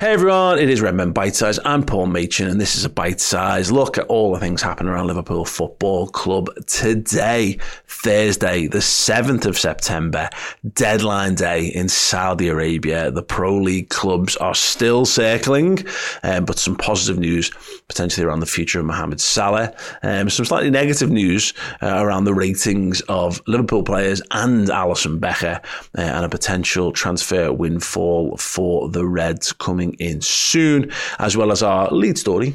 Hey everyone, it is Redmen Bitesize. I'm Paul Machin, and this is a bite size look at all the things happening around Liverpool Football Club today, Thursday, the 7th of September, deadline day in Saudi Arabia. The Pro League clubs are still circling, um, but some positive news potentially around the future of Mohamed Salah. Um, some slightly negative news uh, around the ratings of Liverpool players and Alisson Becker, uh, and a potential transfer windfall for the Reds coming in soon, as well as our lead story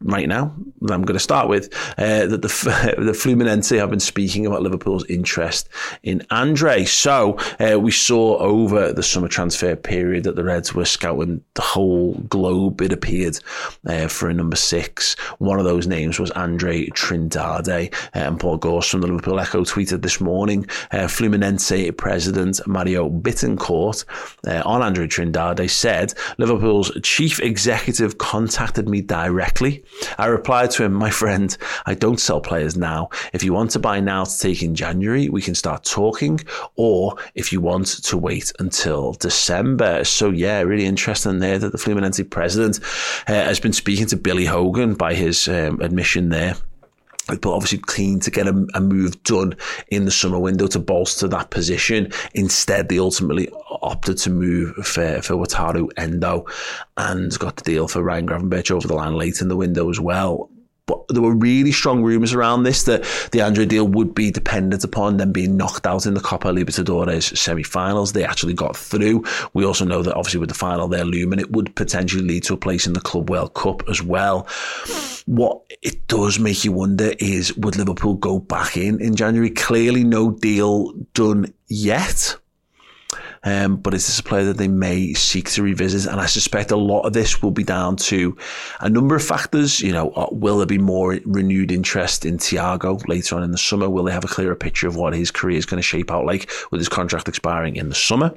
right now that I'm going to start with uh, that the the Fluminense have been speaking about Liverpool's interest in Andre. So uh, we saw over the summer transfer period that the Reds were scouting the whole globe. It appeared uh, for a number six. One of those names was Andre Trindade. Uh, and Paul Gorst from the Liverpool Echo tweeted this morning. Uh, Fluminense president Mario Bittencourt uh, on Andre Trindade said Liverpool's chief executive contacted me directly. I replied to him, my friend, I don't sell players now. If you want to buy now to take in January, we can start talking. Or if you want to wait until December. So yeah, really interesting there that the Fluminense president uh, has been speaking to Billy Hogan by his um, admission there but obviously keen to get a, a, move done in the summer window to bolster that position. Instead, they ultimately opted to move for, for Wataru Endo and got the deal for Ryan Gravenberch over the line late in the window as well. But there were really strong rumours around this that the Andre deal would be dependent upon them being knocked out in the Copa Libertadores semi-finals. They actually got through. We also know that obviously with the final they're looming, it would potentially lead to a place in the Club World Cup as well. What it does make you wonder is would Liverpool go back in in January? Clearly no deal done yet. Um, but it's a player that they may seek to revisit. And I suspect a lot of this will be down to a number of factors. You know, uh, will there be more renewed interest in Thiago later on in the summer? Will they have a clearer picture of what his career is going to shape out like with his contract expiring in the summer?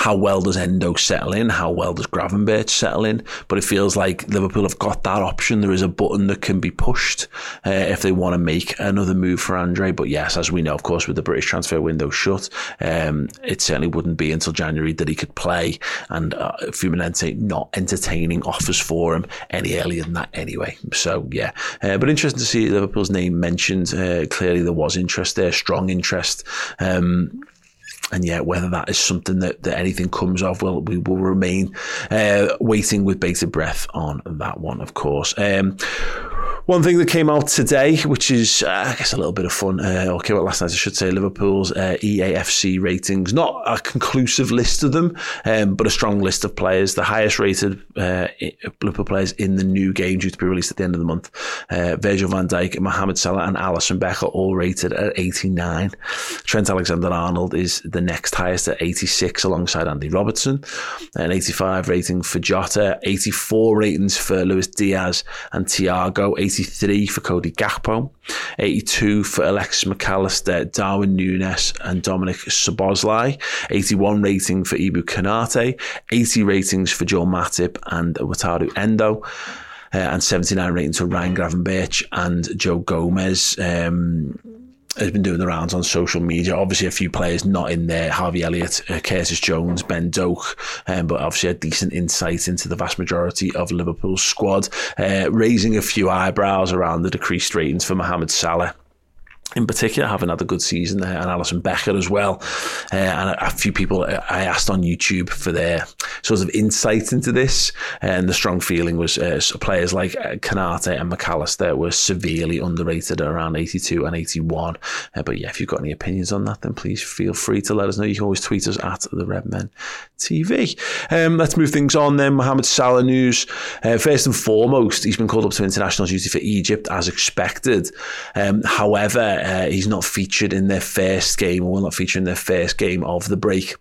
How well does Endo settle in? How well does Gravenberch settle in? But it feels like Liverpool have got that option. There is a button that can be pushed uh, if they want to make another move for Andre. But yes, as we know, of course, with the British transfer window shut, um, it certainly wouldn't be until January that he could play. And uh, not entertaining offers for him any earlier than that anyway. So yeah, uh, but interesting to see Liverpool's name mentioned. Uh, clearly, there was interest there, strong interest. Um, and yet whether that is something that, that anything comes of, well, we will remain uh, waiting with bated breath on that one, of course. Um, one thing that came out today, which is, uh, I guess, a little bit of fun, uh, or came out last night, I should say, Liverpool's uh, EAFC ratings. Not a conclusive list of them, um, but a strong list of players. The highest rated uh, Liverpool players in the new game due to be released at the end of the month. Uh, Virgil van Dijk, Mohamed Salah, and Alisson Becker all rated at 89. Trent Alexander Arnold is the next highest at 86 alongside Andy Robertson. An 85 rating for Jota, 84 ratings for Luis Diaz and Thiago, 83 for Cody Gakpo, 82 for Alexis Mac Allister, Darwin Núñez, and Dominik Szoboszlai, 81 rating for Ibou Konate, 80 ratings for Joe Matip and Wataru Endo. Uh, and 79 ratings for Ryan Gravenberch and Joe Gomez. Um, has been doing the rounds on social media. Obviously, a few players not in there: Harvey Elliott, uh, Curtis Jones, Ben Doak, um, but obviously a decent insight into the vast majority of Liverpool's squad, uh, raising a few eyebrows around the decreased ratings for Mohamed Salah in particular having had a good season there, and Alisson Becker as well. Uh, and a, a, few people I asked on YouTube for their sort of insight into this, and the strong feeling was uh, players like uh, Konate and Mac Allister were severely underrated around 82 and 81. Uh, but yeah, if you've got any opinions on that, then please feel free to let us know. You can always tweet us at the Redmen TV. Um, let's move things on then. Mohamed Salah news. Uh, first and foremost, he's been called up to international duty for Egypt as expected. Um, however, uh, he's not featured in their first game, or will not feature in their first game of the break.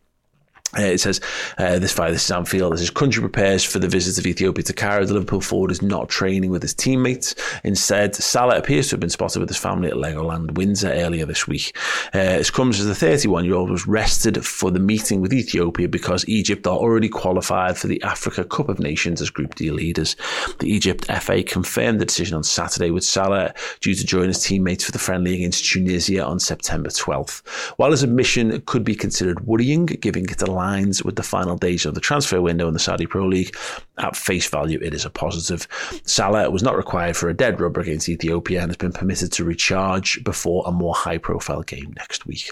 Uh, it says uh, this this is Anfield as his country prepares for the visit of Ethiopia to Cairo. The Liverpool forward is not training with his teammates. Instead, Salah appears to have been spotted with his family at Legoland Windsor earlier this week. Uh, this comes as the 31 year old was rested for the meeting with Ethiopia because Egypt are already qualified for the Africa Cup of Nations as Group D leaders. The Egypt FA confirmed the decision on Saturday with Salah due to join his teammates for the friendly against Tunisia on September 12th. While his admission could be considered worrying, giving it a aligns with the final days of the transfer window in the Saudi Pro League. At face value, it is a positive. Salah was not required for a dead rubber against Ethiopia and has been permitted to recharge before a more high profile game next week.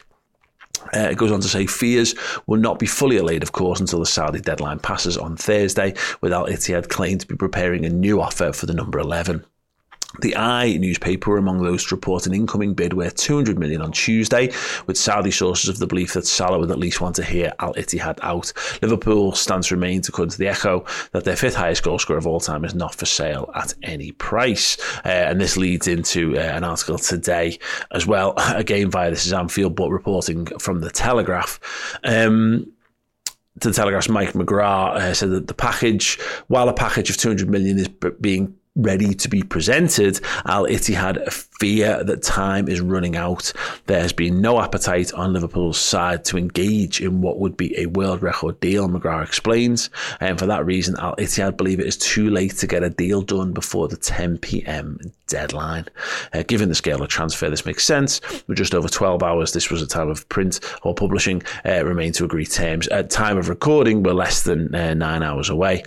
Uh, it goes on to say fears will not be fully allayed, of course, until the Saudi deadline passes on Thursday, with Al Ittihad claimed to be preparing a new offer for the number 11. The I newspaper among those to report an incoming bid worth 200 million on Tuesday, with Saudi sources of the belief that Salah would at least want to hear Al Ittihad out. Liverpool's stance remains, according to the Echo, that their fifth highest goal scorer of all time is not for sale at any price. Uh, and this leads into uh, an article today as well, again via this is Anfield, but reporting from the Telegraph. Um, to the Telegraph's Mike McGrath uh, said that the package, while a package of 200 million is being ready to be presented, Al Ittihad fear that time is running out. There has been no appetite on Liverpool's side to engage in what would be a world record deal, McGrath explains. And for that reason, Al Ittihad believe it is too late to get a deal done before the 10 pm deadline. Uh, given the scale of transfer, this makes sense. With just over 12 hours, this was a time of print or publishing, uh, remain to agree terms. At time of recording, we're less than uh, nine hours away.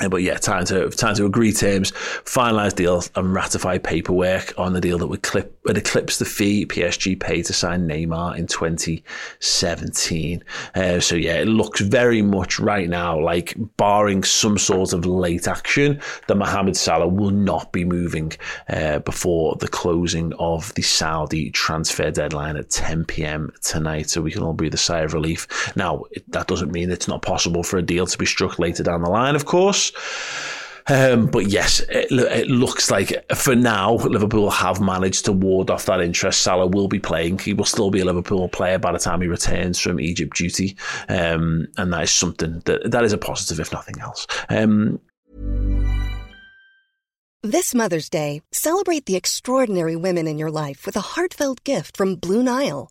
Uh, but yeah, time to time to agree terms, finalise deals, and ratify paperwork on the deal that would clip would eclipse the fee PSG paid to sign Neymar in 2017. Uh, so yeah, it looks very much right now like, barring some sort of late action, that Mohamed Salah will not be moving uh, before the closing of the Saudi transfer deadline at 10 p.m. tonight. So we can all breathe a sigh of relief. Now that doesn't mean it's not possible for a deal to be struck later down the line, of course. Um, but yes, it, it, looks like for now Liverpool have managed to ward off that interest. Salah will be playing; he will still be a Liverpool player by the time he returns from Egypt duty, um, and that is something that that is a positive, if nothing else. Um, this Mother's Day, celebrate the extraordinary women in your life with a heartfelt gift from Blue Nile.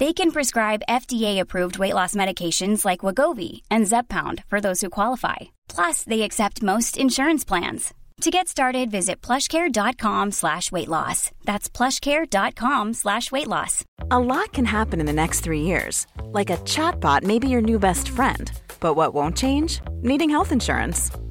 They can prescribe FDA-approved weight loss medications like Wegovy and Zepbound for those who qualify. Plus, they accept most insurance plans. To get started, visit plushcare.com slash weight loss. That's plushcare.com slash weight loss. A lot can happen in the next three years. Like a chatbot may be your new best friend. But what won't change? Needing health insurance.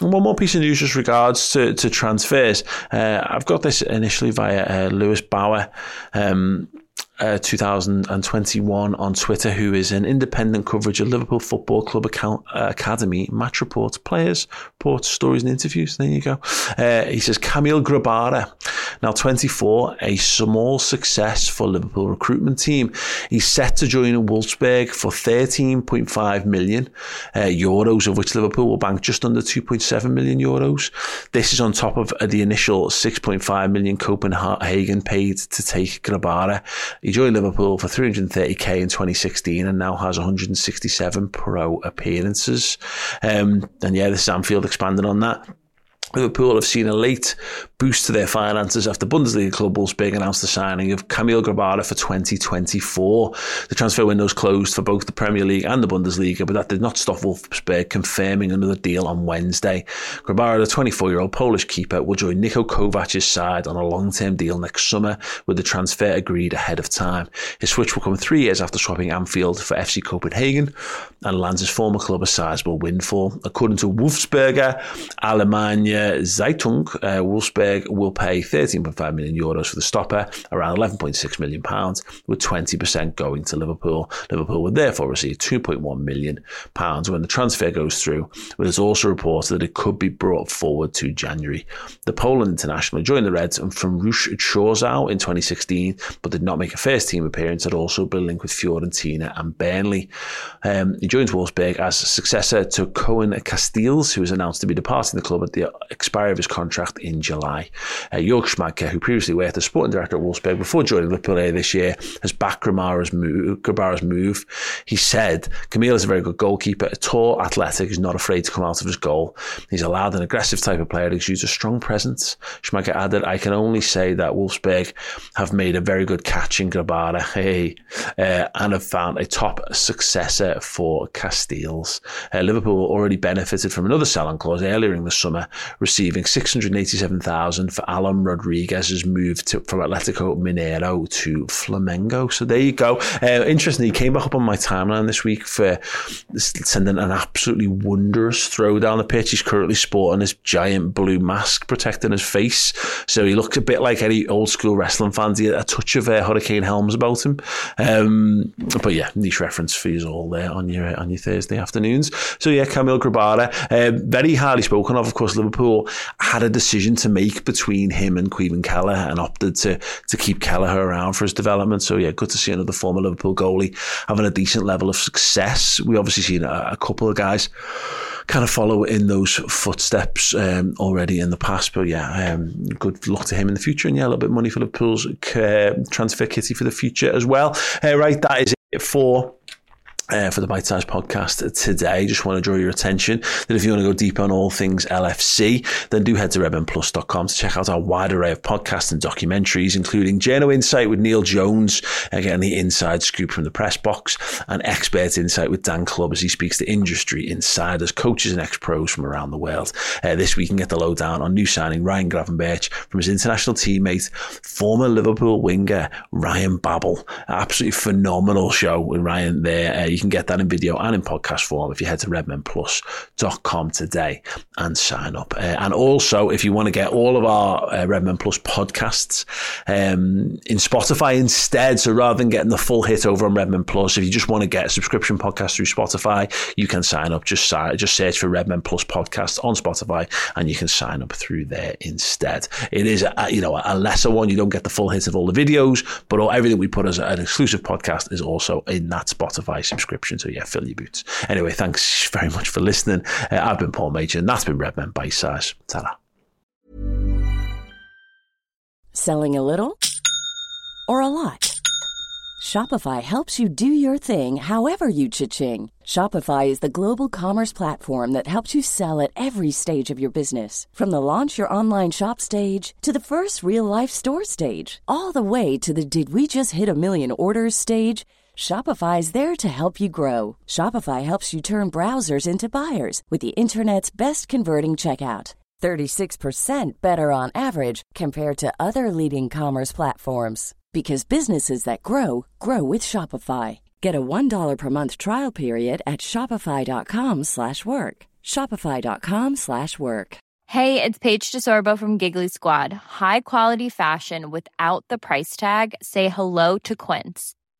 one more piece of news just regards to, to transfers. Uh, I've got this initially via uh, Lewis Bauer. Um, uh, 2021 on Twitter, who is an independent coverage of Liverpool Football Club account, uh, Academy match reports, players, reports, stories, and interviews. There you go. Uh, he says Kamil Grabara, now 24, a small success for Liverpool recruitment team. He's set to join Wolfsburg for 13.5 million uh, euros, of which Liverpool will bank just under 2.7 million euros. This is on top of the initial 6.5 million Copenhagen paid to take Grabara. He joined Liverpool for 330k in 2016 and now has 167 pro appearances. Um, and yeah, this is Anfield expanding on that. Liverpool have seen a late boost to their finances after Bundesliga club Wolfsburg announced the signing of Kamil Grabara for 2024. The transfer windows closed for both the Premier League and the Bundesliga, but that did not stop Wolfsburg confirming another deal on Wednesday. Grabara, the 24-year-old Polish keeper, will join Niko Kovac's side on a long-term deal next summer, with the transfer agreed ahead of time. His switch will come three years after swapping Anfield for FC Copenhagen and lands his former club a sizable windfall. According to Wolfsburger, Allgemeine Zeitung, uh, Wolfsburg will pay 13.5 million euros for the stopper, around 11.6 million pounds, with 20% going to Liverpool. Liverpool would therefore receive 2.1 million pounds when the transfer goes through, but it's also reported that it could be brought forward to January. The Poland international joined the Reds from Ruch Chorzów in 2016, but did not make a first team appearance, had also been linked with Fiorentina and Burnley. Um, he joins Wolfsburg as successor to Koen Casteels, who was announced to be departing the club at the expiry of his contract in July. Uh, Jörg Schmadtke, who previously worked as sporting director at Wolfsburg before joining Liverpool this year, has backed Grabara's move, move. He said, Kamil is a very good goalkeeper, a tall, athletic, who's not afraid to come out of his goal. He's a loud and aggressive type of player exudes a strong presence. Schmadtke added, I can only say that Wolfsburg have made a very good catch in Grabara, hey, uh, and have found a top successor for Casteels. Uh, Liverpool already benefited from another sell-on clause earlier in the summer, receiving 687,000 for Alan Rodriguez's move to, from Atletico Mineiro to Flamengo. So there you go. Uh, interestingly, he came back up on my timeline this week for sending an absolutely wondrous throw down the pitch. He's currently sporting his giant blue mask protecting his face. So he looks a bit like any old school wrestling fans. He had a touch of uh, Hurricane Helms about him. Um, but yeah, niche reference for you all there on your on your Thursday afternoons. So yeah, Kamil Grabara, uh, very highly spoken of. Of course, Liverpool had a decision to make between him and Caoimhin Kelleher and opted to to keep Kelleher around for his development. So yeah, good to see another former Liverpool goalie having a decent level of success. We obviously seen a, a couple of guys kind of follow in those footsteps um, already in the past. But yeah, um, good luck to him in the future. And yeah, a little bit of money for Liverpool's uh, transfer kitty for the future as well. Uh, right, that is it for uh, for the Bite Size podcast today. Just want to draw your attention that if you want to go deep on all things LFC, then do head to redmenplus.com to check out our wide array of podcasts and documentaries, including Journo Insight with Neil Jones, again, the inside scoop from the press box, and Expert Insight with Dan Clubb as he speaks to industry insiders, coaches, and ex pros from around the world. Uh, this week, you can get the lowdown on new signing Ryan Gravenberch from his international teammate, former Liverpool winger Ryan Babel. Absolutely phenomenal show with Ryan there. You can get that in video and in podcast form if you head to redmenplus.com today and sign up. Uh, and also, if you want to get all of our uh, Redmen Plus podcasts um, in Spotify instead, so rather than getting the full hit over on Redmen Plus, if you just want to get a subscription podcast through Spotify, you can sign up. Just just search for Redmen Plus podcast on Spotify, and you can sign up through there instead. It is a, you know a lesser one. You don't get the full hit of all the videos, but all, everything we put as an exclusive podcast is also in that Spotify subscription So yeah, fill your boots. Anyway, thanks very much for listening. Uh, I've been Paul Machin, and that's been Redmen Bitesize. ta Selling a little or a lot? Shopify helps you do your thing however you cha-ching. Shopify is the global commerce platform that helps you sell at every stage of your business. From the launch your online shop stage to the first real life store stage, all the way to the did we just hit a million orders stage. Shopify is there to help you grow. Shopify helps you turn browsers into buyers with the internet's best converting checkout. 36% better on average compared to other leading commerce platforms because businesses that grow grow with Shopify. Get a $1 per month trial period at shopify.com/work. Shopify.com slash work. Hey, it's Paige DeSorbo from Giggly Squad. High quality fashion without the price tag. Say hello to Quince.